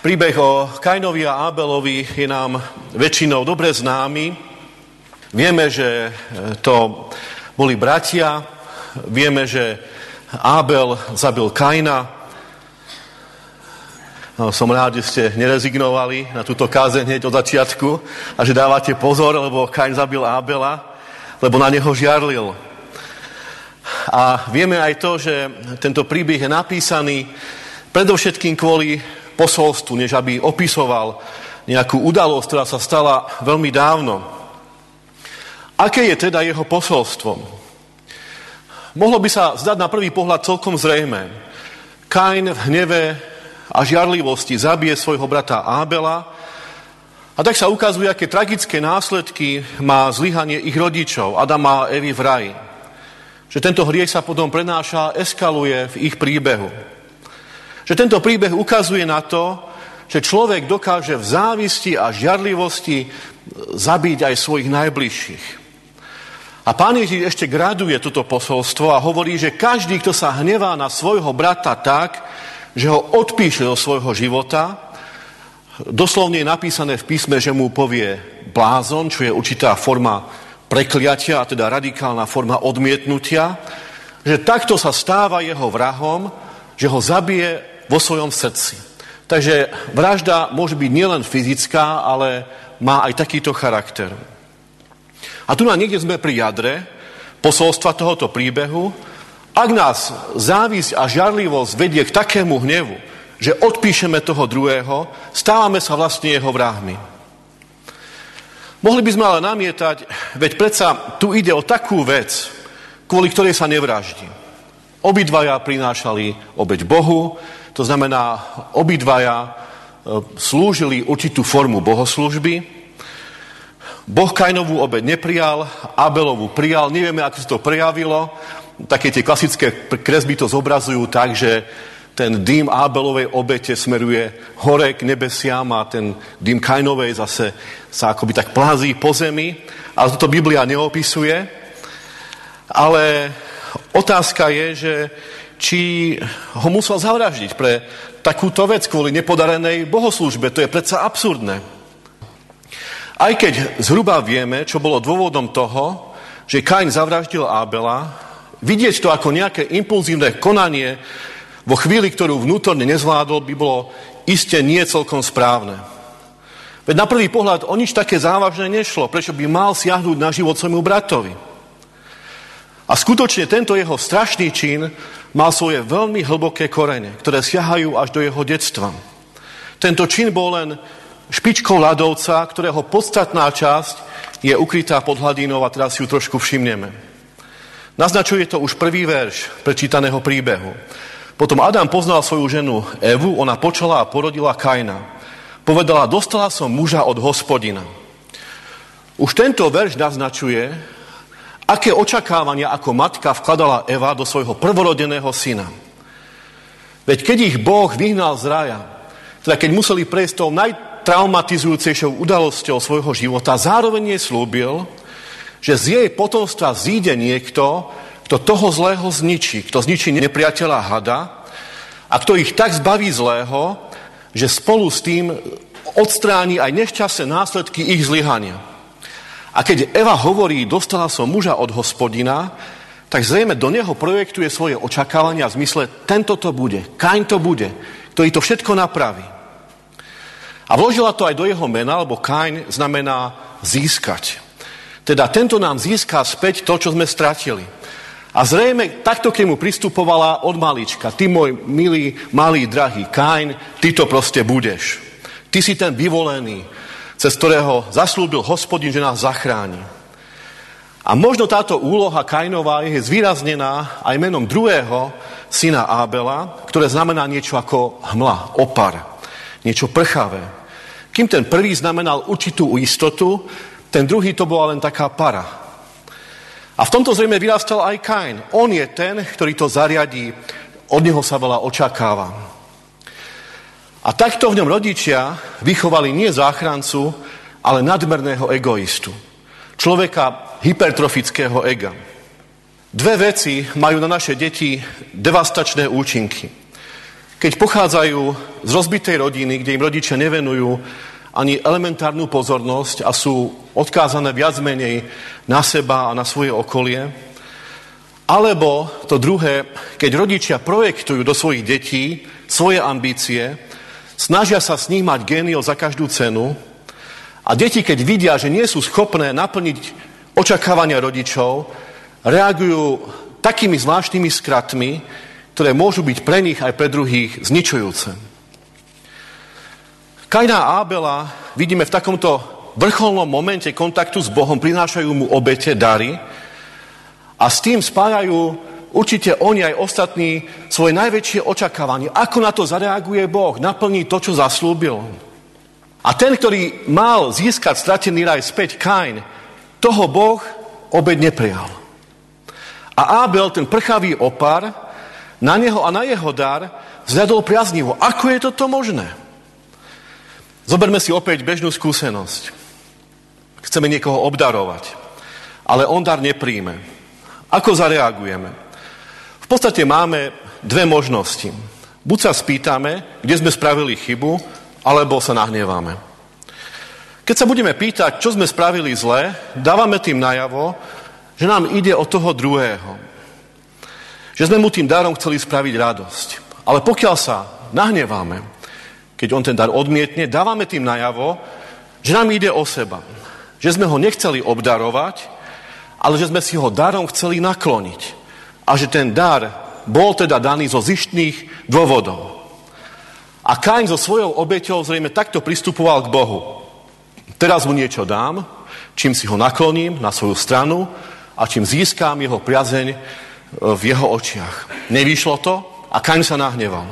Príbeh o Kainovi a Ábelovi je nám väčšinou dobre známy. Vieme, že to boli bratia, vieme, že Ábel zabil Kaina. No, som rád, že ste nerezignovali na túto kázeň hneď od začiatku a že dávate pozor, lebo Kain zabil Ábela, lebo na neho žiarlil. A vieme aj to, že tento príbeh je napísaný predovšetkým kvôli posolstvu, než aby opisoval nejakú udalosť, ktorá sa stala veľmi dávno. Aké je teda jeho posolstvom? Mohlo by sa zdať na prvý pohľad celkom zrejme. Kain v hneve a žiarlivosti zabije svojho brata Ábela a tak sa ukazuje, aké tragické následky má zlyhanie ich rodičov, Adama a Evy v raji. Že tento hriech sa potom prenáša eskaluje v ich príbehu. Že tento príbeh ukazuje na to, že človek dokáže v závisti a žiarlivosti zabiť aj svojich najbližších. A pán Ježiš ešte graduje toto posolstvo a hovorí, že každý, kto sa hnevá na svojho brata tak, že ho odpíše zo svojho života, doslovne je napísané v písme, že mu povie blázon, čo je určitá forma prekliatia, a teda radikálna forma odmietnutia, že takto sa stáva jeho vrahom, že ho zabije vo svojom srdci. Takže vražda môže byť nielen fyzická, ale má aj takýto charakter. A tu na niekde sme pri jadre posolstva tohoto príbehu. Ak nás závisť a žiarlivosť vedie k takému hnevu, že odpíšeme toho druhého, stávame sa vlastne jeho vrahmi. Mohli by sme ale namietať, veď predsa tu ide o takú vec, kvôli ktorej sa nevraždí. Obidvaja prinášali obeď Bohu, to znamená, obidvaja e, slúžili určitú formu bohoslužby. Boh Kainovú obeď neprijal, Abelovú prijal. Nevieme, ako sa to prejavilo. Také tie klasické kresby to zobrazujú tak, že ten dým Abelovej obete smeruje hore k nebesiam a ten dým Kainovej zase sa akoby tak plází po zemi. Ale toto Biblia neopisuje. Ale otázka je, že či ho musel zavraždiť pre takúto vec kvôli nepodarenej bohoslužbe. To je predsa absurdné. Aj keď zhruba vieme, čo bolo dôvodom toho, že Kain zavraždil Ábela, vidieť to ako nejaké impulzívne konanie vo chvíli, ktorú vnútorne nezvládol, by bolo iste nie celkom správne. Veď na prvý pohľad o nič také závažné nešlo, prečo by mal siahnuť na život svojmu bratovi. A skutočne tento jeho strašný čin mal svoje veľmi hlboké korene, ktoré siahajú až do jeho detstva. Tento čin bol len špičkou ľadovca, ktorého podstatná časť je ukrytá pod hladinou a teraz ju trošku všimneme. Naznačuje to už prvý verš prečítaného príbehu. Potom Adam poznal svoju ženu Evu, ona počala a porodila Kaina. Povedala, dostala som muža od hospodina. Už tento verš naznačuje, aké očakávania ako matka vkladala Eva do svojho prvorodeného syna. Veď keď ich Boh vyhnal z raja, teda keď museli prejsť tou najtraumatizujúcejšou udalosťou svojho života, zároveň jej slúbil, že z jej potomstva zíde niekto, kto toho zlého zničí, kto zničí nepriateľa hada a kto ich tak zbaví zlého, že spolu s tým odstráni aj nešťastné následky ich zlyhania. A keď Eva hovorí, dostala som muža od hospodina, tak zrejme do neho projektuje svoje očakávania v zmysle, tento to bude, Kain to bude, ktorý to všetko napraví. A vložila to aj do jeho mena, lebo Kain znamená získať. Teda tento nám získa späť to, čo sme stratili. A zrejme takto k nemu pristupovala od malička. Ty môj milý, malý, drahý Kain, ty to proste budeš. Ty si ten vyvolený, cez ktorého zaslúbil hospodin, že nás zachráni. A možno táto úloha Kainová je zvýraznená aj menom druhého syna Ábela, ktoré znamená niečo ako hmla, opar, niečo prchavé. Kým ten prvý znamenal určitú istotu, ten druhý to bola len taká para. A v tomto zrejme vyrastal aj Kain. On je ten, ktorý to zariadí, od neho sa veľa očakáva. A takto v ňom rodičia vychovali nie záchrancu, ale nadmerného egoistu. Človeka hypertrofického ega. Dve veci majú na naše deti devastačné účinky. keď pochádzajú z rozbitej rodiny, kde im rodičia nevenujú ani elementárnu pozornosť a sú odkázané viac menej na seba a na svoje okolie. Alebo to druhé, keď rodičia projektujú do svojich detí svoje ambície, snažia sa s nich mať génio za každú cenu a deti, keď vidia, že nie sú schopné naplniť očakávania rodičov, reagujú takými zvláštnymi skratmi, ktoré môžu byť pre nich aj pre druhých zničujúce. Kajna a Ábela vidíme v takomto vrcholnom momente kontaktu s Bohom, prinášajú mu obete, dary a s tým spájajú určite oni aj ostatní svoje najväčšie očakávanie. Ako na to zareaguje Boh? Naplní to, čo zaslúbil. A ten, ktorý mal získať stratený raj späť, Kain, toho Boh obed neprijal. A Ábel, ten prchavý opar, na neho a na jeho dar zhľadol priaznivo. Ako je toto možné? Zoberme si opäť bežnú skúsenosť. Chceme niekoho obdarovať, ale on dar nepríjme. Ako zareagujeme? Podstate máme dve možnosti. Buď sa spýtame, kde sme spravili chybu, alebo sa nahneváme. Keď sa budeme pýtať, čo sme spravili zle, dávame tým najavo, že nám ide o toho druhého. Že sme mu tým darom chceli spraviť radosť. Ale pokiaľ sa nahneváme, keď on ten dar odmietne, dávame tým najavo, že nám ide o seba. Že sme ho nechceli obdarovať, ale že sme si ho darom chceli nakloniť. A že ten dar bol teda daný zo zištných dôvodov. A Kain so svojou obeťou zrejme takto pristupoval k Bohu. Teraz mu niečo dám, čím si ho nakloním na svoju stranu a čím získám jeho priazeň v jeho očiach. Nevyšlo to a Kain sa nahneval.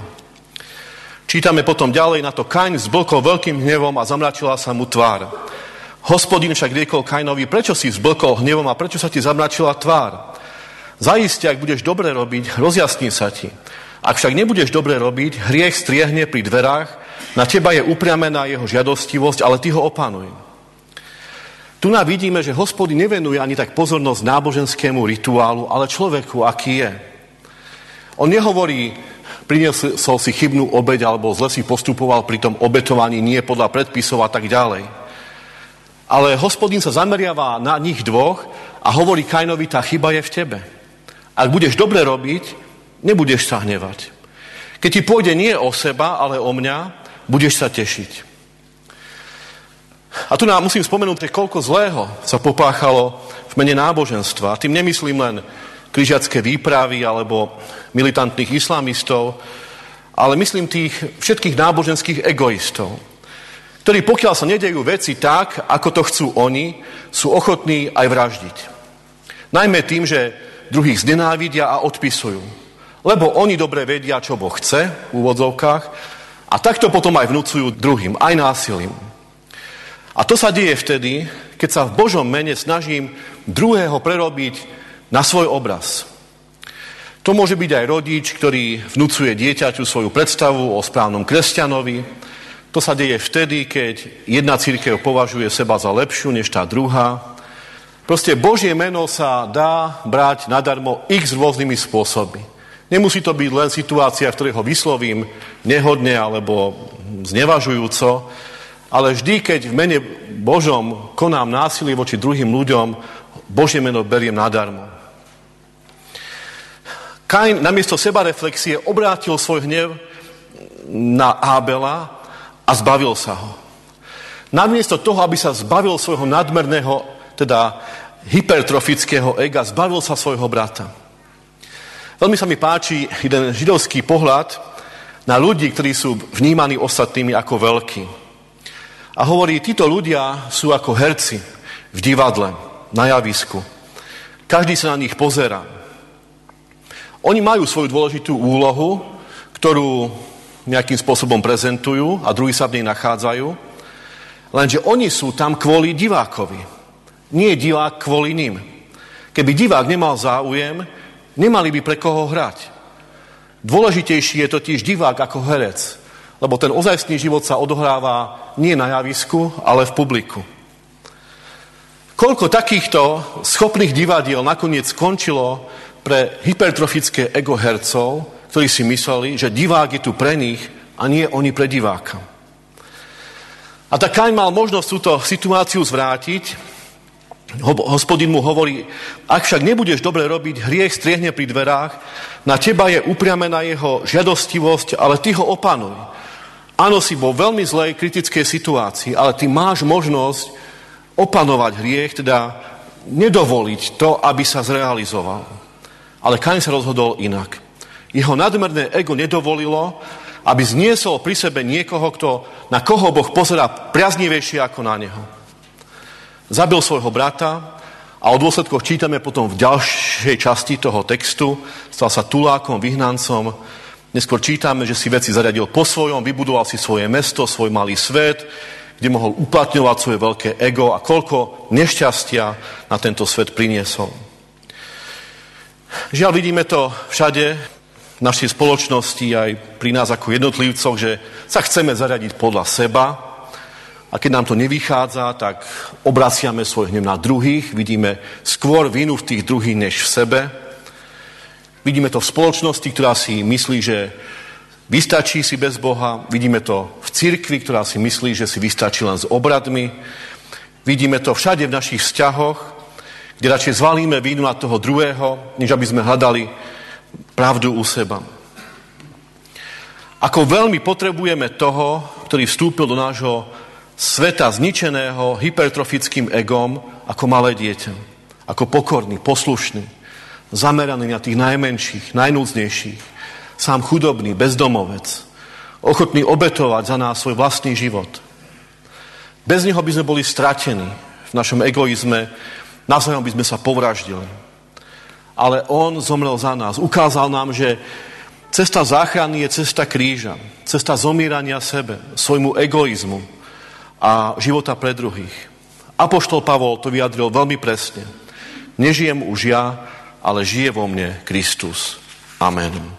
Čítame potom ďalej na to, Kain zblkol veľkým hnevom a zamračila sa mu tvár. Hospodin však riekol Kainovi, prečo si zblkol hnevom a prečo sa ti zamračila tvár? Zaiste, ak budeš dobre robiť, rozjasní sa ti. Ak však nebudeš dobre robiť, hriech striehne pri dverách, na teba je upriamená jeho žiadostivosť, ale ty ho opanuj. Tu nám vidíme, že hospody nevenuje ani tak pozornosť náboženskému rituálu, ale človeku, aký je. On nehovorí, priniesol si chybnú obeď alebo zle si postupoval pri tom obetovaní, nie podľa predpisov a tak ďalej. Ale hospodín sa zameriava na nich dvoch a hovorí Kainovi, tá chyba je v tebe. Ak budeš dobre robiť, nebudeš sa hnevať. Keď ti pôjde nie o seba, ale o mňa, budeš sa tešiť. A tu nám musím spomenúť, že koľko zlého sa popáchalo v mene náboženstva. A tým nemyslím len križiacké výpravy alebo militantných islamistov, ale myslím tých všetkých náboženských egoistov, ktorí pokiaľ sa nedejú veci tak, ako to chcú oni, sú ochotní aj vraždiť. Najmä tým, že druhých znenávidia a odpisujú. Lebo oni dobre vedia, čo Boh chce v úvodzovkách a takto potom aj vnúcujú druhým, aj násilím. A to sa deje vtedy, keď sa v Božom mene snažím druhého prerobiť na svoj obraz. To môže byť aj rodič, ktorý vnúcuje dieťaťu svoju predstavu o správnom kresťanovi. To sa deje vtedy, keď jedna církev považuje seba za lepšiu než tá druhá. Proste Božie meno sa dá brať nadarmo x rôznymi spôsobmi. Nemusí to byť len situácia, v ktorej ho vyslovím nehodne alebo znevažujúco, ale vždy, keď v mene Božom konám násilie voči druhým ľuďom, Božie meno beriem nadarmo. Kain namiesto seba reflexie obrátil svoj hnev na Ábela a zbavil sa ho. Namiesto toho, aby sa zbavil svojho nadmerného, teda hypertrofického ega, zbavil sa svojho brata. Veľmi sa mi páči jeden židovský pohľad na ľudí, ktorí sú vnímaní ostatnými ako veľkí. A hovorí, títo ľudia sú ako herci v divadle, na javisku. Každý sa na nich pozera. Oni majú svoju dôležitú úlohu, ktorú nejakým spôsobom prezentujú a druhí sa v nej nachádzajú. Lenže oni sú tam kvôli divákovi. Nie divák kvôli ním. Keby divák nemal záujem, nemali by pre koho hrať. Dôležitejší je totiž divák ako herec. Lebo ten ozajstný život sa odohráva nie na javisku, ale v publiku. Koľko takýchto schopných divadiel nakoniec skončilo pre hypertrofické ego hercov, ktorí si mysleli, že divák je tu pre nich a nie oni pre diváka. A tak Kain mal možnosť túto situáciu zvrátiť. Hospodin mu hovorí, ak však nebudeš dobre robiť, hriech striehne pri dverách, na teba je upriamená jeho žiadostivosť, ale ty ho opanuj. Áno, si vo veľmi zlej kritickej situácii, ale ty máš možnosť opanovať hriech, teda nedovoliť to, aby sa zrealizoval. Ale Kain sa rozhodol inak. Jeho nadmerné ego nedovolilo, aby zniesol pri sebe niekoho, kto, na koho Boh pozera priaznivejšie ako na neho. Zabil svojho brata a o dôsledkoch čítame potom v ďalšej časti toho textu. Stal sa tulákom, vyhnancom. Neskôr čítame, že si veci zariadil po svojom, vybudoval si svoje mesto, svoj malý svet, kde mohol uplatňovať svoje veľké ego a koľko nešťastia na tento svet priniesol. Žiaľ, vidíme to všade, v našej spoločnosti aj pri nás ako jednotlivcoch, že sa chceme zaradiť podľa seba a keď nám to nevychádza, tak obraciame svoj hnev na druhých, vidíme skôr vinu v tých druhých než v sebe. Vidíme to v spoločnosti, ktorá si myslí, že vystačí si bez Boha. Vidíme to v cirkvi, ktorá si myslí, že si vystačí len s obradmi. Vidíme to všade v našich vzťahoch, kde radšej zvalíme vínu na toho druhého, než aby sme hľadali pravdu u seba. Ako veľmi potrebujeme toho, ktorý vstúpil do nášho sveta zničeného hypertrofickým egom ako malé dieťa. Ako pokorný, poslušný, zameraný na tých najmenších, najnúdznejších, sám chudobný, bezdomovec, ochotný obetovať za nás svoj vlastný život. Bez neho by sme boli stratení v našom egoizme, navzájom by sme sa povraždili ale on zomrel za nás. Ukázal nám, že cesta záchrany je cesta kríža, cesta zomírania sebe, svojmu egoizmu a života pre druhých. Apoštol Pavol to vyjadril veľmi presne. Nežijem už ja, ale žije vo mne Kristus. Amen.